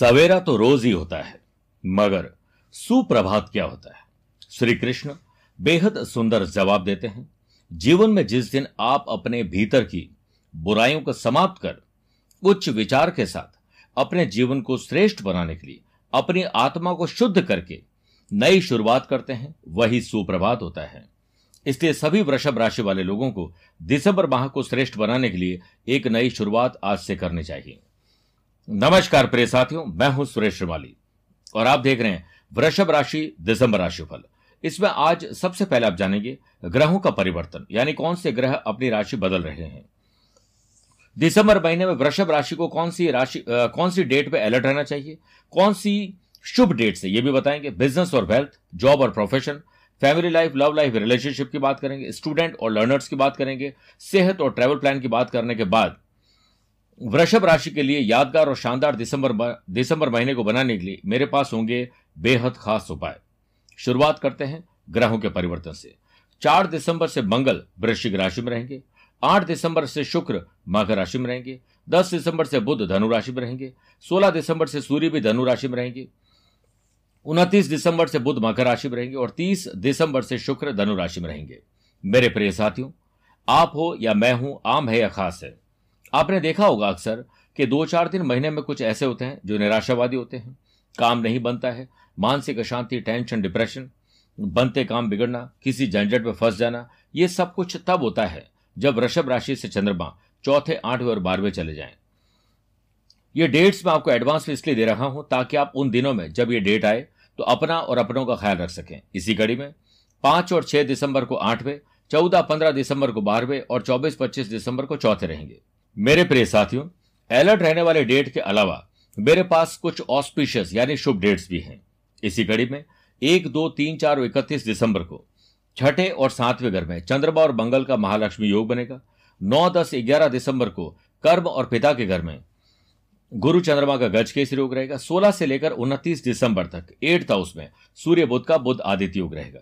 सवेरा तो रोज ही होता है, मगर सुप्रभात क्या होता है? श्री कृष्ण बेहद सुंदर जवाब देते हैं, जीवन में जिस दिन आप अपने भीतर की बुराइयों को समाप्त कर उच्च विचार के साथ अपने जीवन को श्रेष्ठ बनाने के लिए अपनी आत्मा को शुद्ध करके नई शुरुआत करते हैं, वही सुप्रभात होता है। इसलिए सभी वृषभ राशि वाले लोगों को दिसंबर माह को श्रेष्ठ बनाने के लिए एक नई शुरुआत आज से करनी चाहिए। नमस्कार प्रिय साथियों, मैं हूँ सुरेश श्रीमाली। और आप देख रहे हैं वृषभ राशि, दिसंबर राशिफल इसमें आज सबसे पहले आप जानेंगे ग्रहों का परिवर्तन, यानी कौन से ग्रह अपनी राशि बदल रहे हैं। दिसंबर महीने में वृषभ राशि को कौन सी राशि कौन सी डेट पे अलर्ट रहना चाहिए? कौन सी शुभ डेट से? ये भी बताएँगे। बिज़नेस और वेल्थ जॉब और profession family life love life relationship की बात करेंगे स्टूडेंट और लर्नर्स की बात करेंगे, सेहत और ट्रैवल प्लान की बात करने के बाद वृषभ राशि के लिए यादगार और शानदार दिसंबर दिसंबर महीने को बनाने के लिए मेरे पास होंगे बेहद खास उपाय। शुरुआत करते हैं ग्रहों के परिवर्तन से। चार दिसंबर से मंगल वृश्चिक राशि में रहेंगे, आठ दिसंबर से शुक्र मकर राशि में रहेंगे, दस दिसंबर से बुध धनु राशि में रहेंगे, सोलह दिसंबर से सूर्य भी धनु राशि में रहेंगे, उनतीस दिसंबर से बुध मकर राशि में रहेंगे और तीस दिसंबर से शुक्र धनु राशि में रहेंगे। मेरे प्रिय साथियों, आप हो या मैं हूँ, आम है या खास है। आपने देखा होगा अक्सर कि दो चार दिन महीने में कुछ ऐसे होते हैं जो निराशावादी होते हैं। काम नहीं बनता है, मानसिक अशांति टेंशन डिप्रेशन बनते काम बिगड़ना, किसी झंझट में फंस जाना, ये सब कुछ तब होता है जब वृषभ राशि से चंद्रमा चौथे, आठवें और बारहवें चले जाएँ। ये डेट्स मैं आपको एडवांस में इसलिए दे रहा हूँ ताकि आप उन दिनों में जब ये डेट आए तो अपना और अपनों का ख्याल रख सकें। इसी कड़ी में पाँच और छह दिसंबर को आठवें, चौदह, पंद्रह दिसंबर को बारहवें और चौबीस, पच्चीस दिसंबर को चौथे रहेंगे। मेरे प्रिय साथियों अलर्ट रहने वाले डेट के अलावा मेरे पास कुछ ऑस्पिशियस यानी शुभ डेट्स भी हैं। इसी कड़ी में एक, दो, तीन, चार और इकतीस दिसंबर को छठे और सातवें घर में चंद्रमा और मंगल का महालक्ष्मी योग बनेगा। नौ, दस, ग्यारह दिसंबर को कर्म और पिता के घर में गुरु चंद्रमा का गज केस योग रहेगा। 16 से लेकर 29 दिसंबर तक एट्थ हाउस में सूर्य बुद्ध का बुद्ध आदित्य योग रहेगा।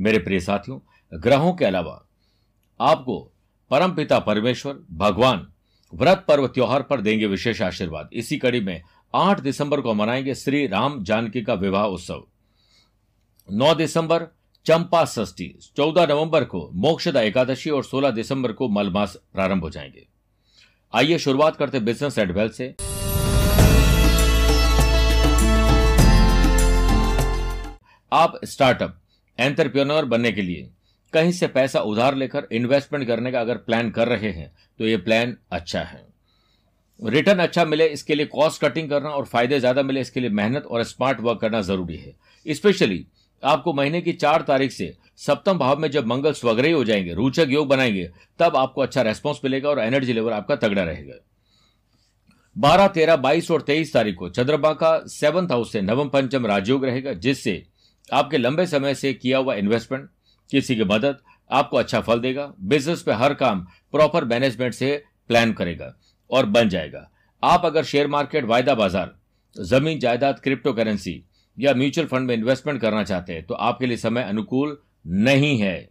मेरे प्रिय साथियों, ग्रहों के अलावा आपको परम पिता परमेश्वर, भगवान व्रत पर्व त्योहार पर देंगे विशेष आशीर्वाद। इसी कड़ी में 8 दिसंबर को मनाएँगे श्री राम जानकी का विवाह उत्सव। 9 दिसंबर, चंपा षष्ठी 14 नवंबर को मोक्षदा एकादशी और 16 दिसंबर को मलमास प्रारंभ हो जाएँगे। आइए शुरुआत करते बिज़नेस एंड वेल्थ से। आप स्टार्टअप एंटरप्रेन्योर बनने के लिए कहीं से पैसा उधार लेकर इन्वेस्टमेंट करने का अगर प्लान कर रहे हैं तो ये प्लान अच्छा है। रिटर्न अच्छा मिले, इसके लिए कॉस्ट कटिंग करना और फ़ायदे ज़्यादा मिले, इसके लिए मेहनत और स्मार्ट वर्क करना ज़रूरी है। स्पेशली आपको महीने की चार तारीख से सप्तम भाव में जब मंगल स्वग्रही हो जाएँगे, रोचक योग बनाएँगे, तब आपको अच्छा रेस्पॉन्स मिलेगा और एनर्जी लेवल आपका तगड़ा रहेगा। बारह, तेरह, बाईस और तेईस तारीख को चंद्रमा का सेवंथ हाउस से नवम पंचम राजयोग रहेगा, जिससे आपके लंबे समय से किया हुआ इन्वेस्टमेंट किसी की मदद आपको अच्छा फल देगा। बिज़नेस पे हर काम प्रॉपर मैनेजमेंट से प्लान करेगा और बन जाएगा। आप अगर शेयर मार्केट, वायदा बाज़ार, ज़मीन, जायदाद क्रिप्टो करेंसी या म्यूचुअल फंड में इन्वेस्टमेंट करना चाहते हैं तो आपके लिए समय अनुकूल नहीं है।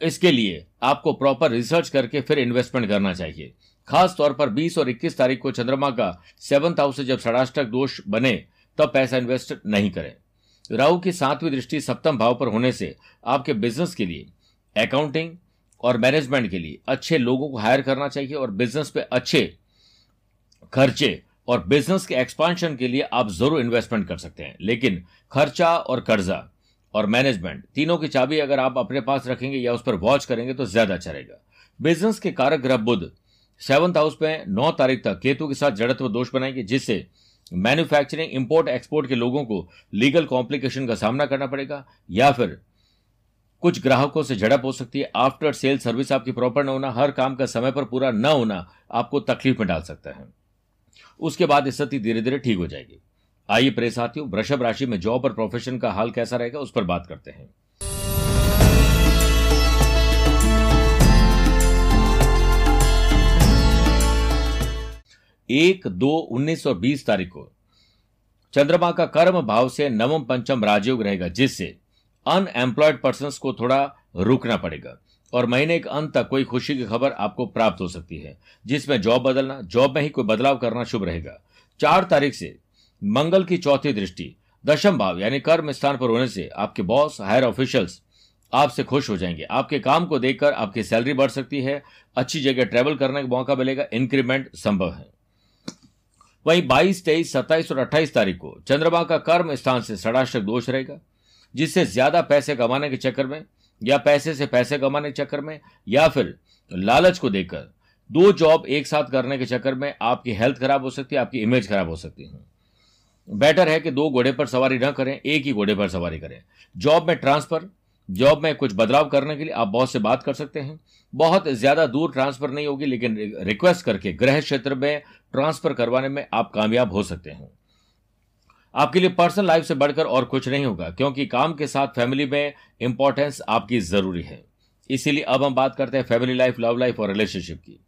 इसके लिए आपको प्रॉपर रिसर्च करके फिर इन्वेस्टमेंट करना चाहिए। खास तौर पर 20 और 21 तारीख को चंद्रमा का सेवंथ हाउस से जब षडाष्टक दोष बने, तब पैसा इन्वेस्ट नहीं करें। राहु की सातवीं दृष्टि सप्तम भाव पर होने से आपके बिज़नेस के लिए अकाउंटिंग और मैनेजमेंट के लिए अच्छे लोगों को हायर करना चाहिए और बिज़नेस पे अच्छे खर्चे और बिज़नेस के एक्सपांशन के लिए आप ज़रूर इन्वेस्टमेंट कर सकते हैं। लेकिन खर्चा और कर्जा और मैनेजमेंट तीनों की चाबी अगर आप अपने पास रखेंगे या उस पर वॉच करेंगे तो ज़्यादा अच्छा रहेगा। बिज़नेस के कारक ग्रह बुद्ध सेवंथ हाउस में नौ तारीख तक केतु के साथ जड़त्व दोष बनाएँगे, जिससे मैन्युफैक्चरिंग, इंपोर्ट, एक्सपोर्ट के लोगों को लीगल कॉम्प्लिकेशन का सामना करना पड़ेगा, या फिर कुछ ग्राहकों से झड़प हो सकती है। आफ्टर सेल सर्विस आपकी प्रॉपर न होना, हर काम का समय पर पूरा न होना आपको तकलीफ़ में डाल सकता है। उसके बाद स्थिति धीरे धीरे ठीक हो जाएगी। आइए प्रे साथियों, वृषभ राशि में जॉब और प्रोफेशन का हाल कैसा रहेगा उस पर बात करते हैं। एक दो उन्नीस और बीस तारीख को चंद्रमा का कर्म भाव से नवम पंचम राजयोग रहेगा, जिससे अनएम्प्लॉयड पर्सन को थोड़ा रुकना पड़ेगा और महीने के अंत तक कोई खुशी की खबर आपको प्राप्त हो सकती है, जिसमें जॉब बदलना, जॉब में ही कोई बदलाव करना शुभ रहेगा। चार तारीख से मंगल की चौथी दृष्टि, दशम भाव, यानी कर्म स्थान पर होने से आपके बॉस हायर ऑफिशियल्स आपसे खुश हो जाएँगे। आपके काम को देखकर आपकी सैलरी बढ़ सकती है, अच्छी जगह ट्रेवल करने का मौका मिलेगा इंक्रीमेंट संभव है। वहीं 22, 23, 27 और 28 तारीख को चंद्रमा का कर्म स्थान से षडाष्टक दोष रहेगा जिससे ज़्यादा पैसे कमाने के चक्कर में या पैसे से पैसे कमाने के चक्कर में या फिर लालच को देखकर दो जॉब एक साथ करने के चक्कर में आपकी हेल्थ खराब हो सकती है आपकी इमेज खराब हो सकती है। बेटर है कि दो घोड़े पर सवारी न करें एक ही घोड़े पर सवारी करें। जॉब में ट्रांसफ़र जॉब में कुछ बदलाव करने के लिए आप बॉस से बात कर सकते हैं। बहुत ज़्यादा दूर ट्रांसफ़र नहीं होगी, लेकिन रिक्वेस्ट करके गृह क्षेत्र में ट्रांसफ़र करवाने में आप कामयाब हो सकते हैं। आपके लिए पर्सनल लाइफ से बढ़कर और कुछ नहीं होगा, क्योंकि काम के साथ फैमिली में इंपॉर्टेंस आपकी ज़रूरी है। इसीलिए अब हम बात करते हैं फैमिली लाइफ, लव लाइफ और रिलेशनशिप की।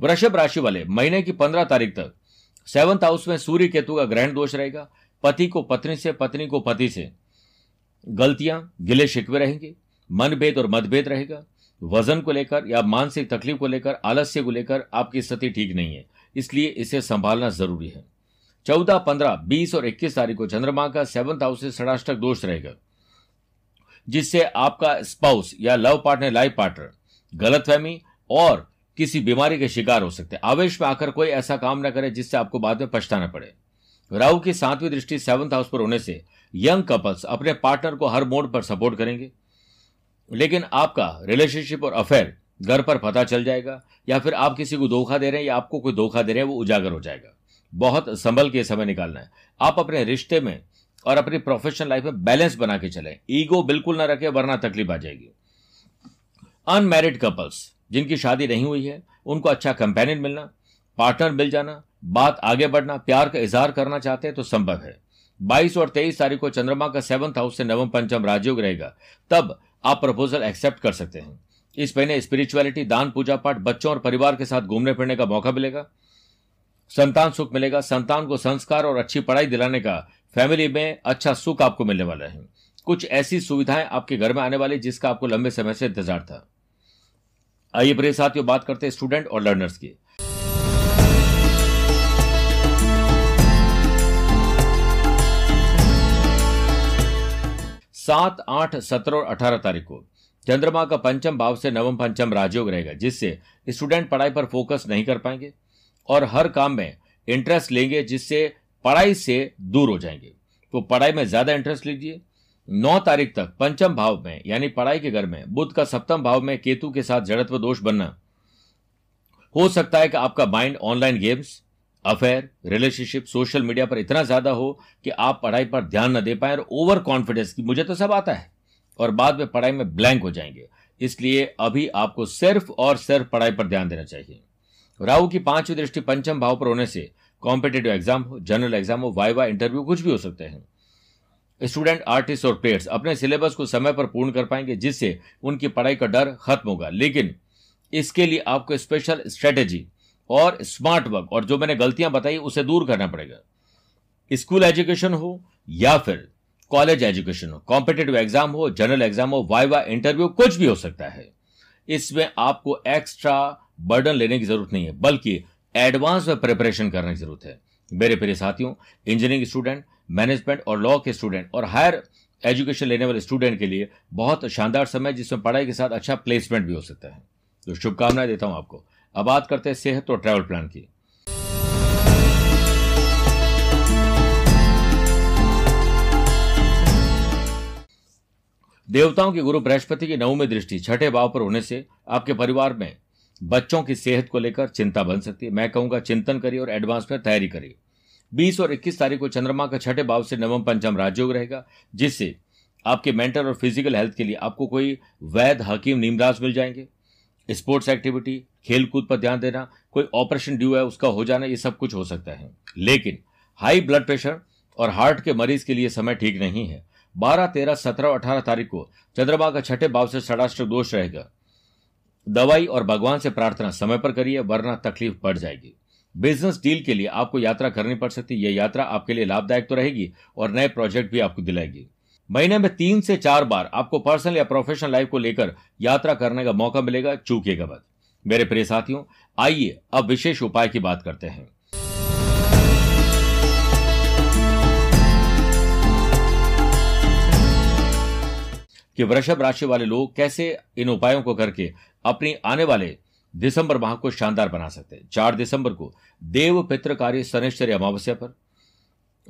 वृषभ राशि वाले महीने की पंद्रह तारीख तक सेवंथ हाउस में सूर्य केतु का ग्रहण दोष रहेगा। पति को पत्नी से, पत्नी को पति से। गलतियाँ, गिले शिकवे रहेंगे, मनभेद और मतभेद रहेगा। वज़न को लेकर या मानसिक तकलीफ़ को लेकर, आलस्य को लेकर आपकी स्थिति ठीक नहीं है। इसलिए इसे संभालना ज़रूरी है। चौदह, पंद्रह, बीस और इक्कीस तारीख को चंद्रमा का सेवंथ हाउस से षडाष्टक दोष रहेगा। जिससे आपका स्पाउस या लव पार्टनर लाइफ पार्टनर गलतफहमी और किसी बीमारी के शिकार हो सकते हैं। आवेश में आकर कोई ऐसा काम न करे जिससे आपको बाद में पछताना पड़े। राहु की सातवीं दृष्टि सेवंथ हाउस पर होने से यंग कपल्स अपने पार्टनर को हर मोड पर सपोर्ट करेंगे। लेकिन आपका रिलेशनशिप और अफेयर घर पर पता चल जाएगा, या फिर आप किसी को धोखा दे रहे हैं या आपको कोई धोखा दे रहे हैं, वो उजागर हो जाएगा। बहुत संभल के समय निकालना है। आप अपने रिश्ते में और अपनी प्रोफेशनल लाइफ में बैलेंस बना के चलें। ईगो बिल्कुल ना रखें, वरना तकलीफ़ आ जाएगी। अनमैरिड कपल्स जिनकी शादी नहीं हुई है, उनको अच्छा कंपेनियन मिलना पार्टनर मिल जाना, बात आगे बढ़ना, प्यार का इजहार करना चाहते हैं तो संभव है। 22 और 23 तारीख को चंद्रमा का सेवंथ हाउस से नवम पंचम राजयोग रहेगा, तब आप प्रपोजल एक्सेप्ट कर सकते हैं। इस महीने स्पिरिचुअलिटी दान, पूजा पाठ, बच्चों और परिवार के साथ घूमने फिरने का मौका मिलेगा। संतान सुख मिलेगा। संतान को संस्कार और अच्छी पढ़ाई दिलाने का फैमिली में अच्छा सुख आपको मिलने वाला है। कुछ ऐसी सुविधाएँ आपके घर में आने वाली जिसका आपको लंबे समय से इंतज़ार था। आइए प्रिय साथियों, बात करते हैं स्टूडेंट और लर्नर्स की। सात, आठ, सत्रह और अठारह तारीख को चंद्रमा का पंचम भाव से नवम पंचम राजयोग रहेगा, जिससे स्टूडेंट पढ़ाई पर फोकस नहीं कर पाएँगे और हर काम में इंटरेस्ट लेंगे, जिससे पढ़ाई से दूर हो जाएँगे। तो पढ़ाई में ज़्यादा इंटरेस्ट लीजिए। नौ तारीख तक पंचम भाव में, यानी पढ़ाई के घर में, बुद्ध का सप्तम भाव में केतु के साथ जड़त्व दोष बनना। हो सकता है कि आपका mind online games, affair, relationship, social media पर इतना ज़्यादा हो कि आप पढ़ाई पर ध्यान न दे पाए और ओवर कॉन्फिडेंस, की मुझे तो सब आता है, और बाद में पढ़ाई में ब्लैंक हो जाएँगे। इसलिए अभी आपको सिर्फ़ और सिर्फ़ पढ़ाई पर ध्यान देना चाहिए। राहु की पांचवी दृष्टि पंचम भाव पर होने से कॉम्पिटेटिव एग्ज़ाम हो जनरल एग्ज़ाम हो, वाइवा इंटरव्यू कुछ भी हो सकते हैं। स्टूडेंट, आर्टिस्ट और प्लेयर्स अपने सिलेबस को समय पर पूर्ण कर पाएँगे, जिससे उनकी पढ़ाई का डर खत्म होगा। लेकिन इसके लिए आपको स्पेशल स्ट्रेटेजी और स्मार्ट वर्क और जो मैंने गलतियाँ बताई, उसे दूर करना पड़ेगा। स्कूल एजुकेशन हो या फिर कॉलेज एजुकेशन हो कॉम्पिटेटिव एग्ज़ाम हो जनरल एग्ज़ाम हो, वाइवा इंटरव्यू कुछ भी हो सकता है। इसमें आपको एक्स्ट्रा बर्डन लेने की ज़रूरत नहीं है, बल्कि एडवांस में प्रिपरेशन करने की ज़रूरत है। मेरे प्रिय साथियों इंजीनियरिंग स्टूडेंट मैनेजमेंट और लॉ के स्टूडेंट और हायर एजुकेशन लेने वाले स्टूडेंट के लिए बहुत शानदार समय जिसमें पढ़ाई के साथ अच्छा प्लेसमेंट भी हो सकता है। तो शुभकामनाएँ देता हूँ आपको। अब बात करते हैं सेहत और ट्रैवल प्लान की। देवताओं के गुरु बृहस्पति की नवमी दृष्टि छठे भाव पर होने से आपके परिवार में बच्चों की सेहत को लेकर चिंता बन सकती है। मैं कहूँगा चिंतन करिए और एडवांस में तैयारी करिए। बीस और इक्कीस तारीख को चंद्रमा का छठे भाव से नवम पंचम राजयोग रहेगा, जिससे आपके मेंटल और फ़िज़िकल हेल्थ के लिए आपको कोई वैध हकीम नीमराज मिल जाएँगे। स्पोर्ट्स एक्टिविटी खेल कूद पर ध्यान देना, कोई ऑपरेशन ड्यू है, उसका हो जाना, ये सब कुछ हो सकता है। लेकिन हाई ब्लड प्रेशर और हार्ट के मरीज़ के लिए समय ठीक नहीं है। बारह, तेरह, सत्रह और अठारह तारीख को चंद्रमा का छठे भाव से षडाष्टक दोष रहेगा। दवाई और भगवान से प्रार्थना समय पर करिए, वरना तकलीफ़ बढ़ जाएगी। बिज़नेस डील के लिए आपको यात्रा करनी पड़ सकती है। यह यात्रा आपके लिए लाभदायक तो रहेगी और नए प्रोजेक्ट भी आपको दिलाएगी। महीने में तीन से चार बार आपको पर्सनल या प्रोफेशनल लाइफ को लेकर यात्रा करने का मौका मिलेगा, चूकिएगा मत। मेरे प्रिय साथियों, आइए अब विशेष उपाय की बात करते हैं। कि वृषभ राशि वाले लोग कैसे इन उपायों को करके अपनी आने वाले दिसंबर माह को शानदार बना सकते हैं। चार दिसंबर को देव पितृकारी शनिश्चर अमावस्या पर।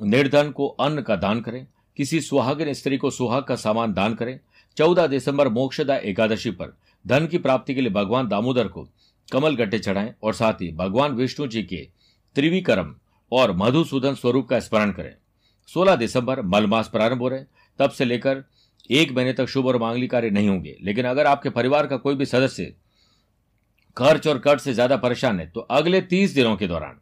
निर्धन को अन्न का दान करें। किसी सुहागिन स्त्री को सुहाग का सामान दान करें। चौदह दिसंबर मोक्षदा एकादशी पर। धन की प्राप्ति के लिए भगवान दामोदर को कमल गट्टे चढ़ाएँ और साथ ही भगवान विष्णु जी के त्रिविक्रम और मधुसूदन स्वरूप का स्मरण करें। 16 दिसंबर मलमास प्रारंभ हो रहे तब से लेकर एक महीने तक शुभ और मांगली कार्य नहीं होंगे। लेकिन अगर आपके परिवार का कोई भी सदस्य खर्च और कर्ज से ज़्यादा परेशान है तो अगले तीस दिनों के दौरान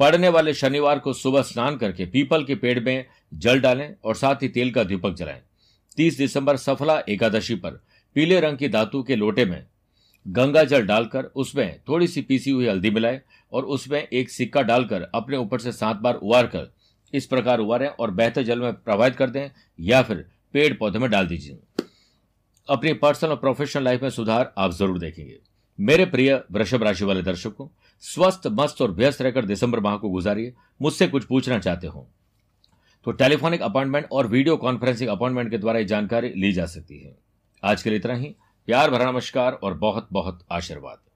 पड़ने वाले शनिवार को सुबह स्नान करके पीपल के पेड़ में जल डालें और साथ ही तेल का दीपक जलाएँ। तीस दिसंबर सफला एकादशी पर पीले रंग की धातु के लोटे में गंगा जल डालकर उसमें थोड़ी सी पीसी हुई हल्दी मिलाएँ और उसमें एक सिक्का डालकर अपने ऊपर से सात बार उबार कर इस प्रकार उबारें और बेहतर जल में प्रवाहित कर दें या फिर पेड़ पौधे में डाल दीजिए। अपनी पर्सनल और प्रोफेशनल लाइफ में सुधार आप ज़रूर देखेंगे। मेरे प्रिय वृषभ राशि वाले दर्शकों, स्वस्थ, मस्त और व्यस्त रहकर दिसंबर माह को गुजारिए। मुझसे कुछ पूछना चाहते हो। तो टेलीफोनिक अपॉइंटमेंट और वीडियो कॉन्फ्रेंसिंग अपॉइंटमेंट के द्वारा जानकारी ली जा सकती है। आज के लिए इतना ही। प्यार भरा नमस्कार और बहुत बहुत आशीर्वाद।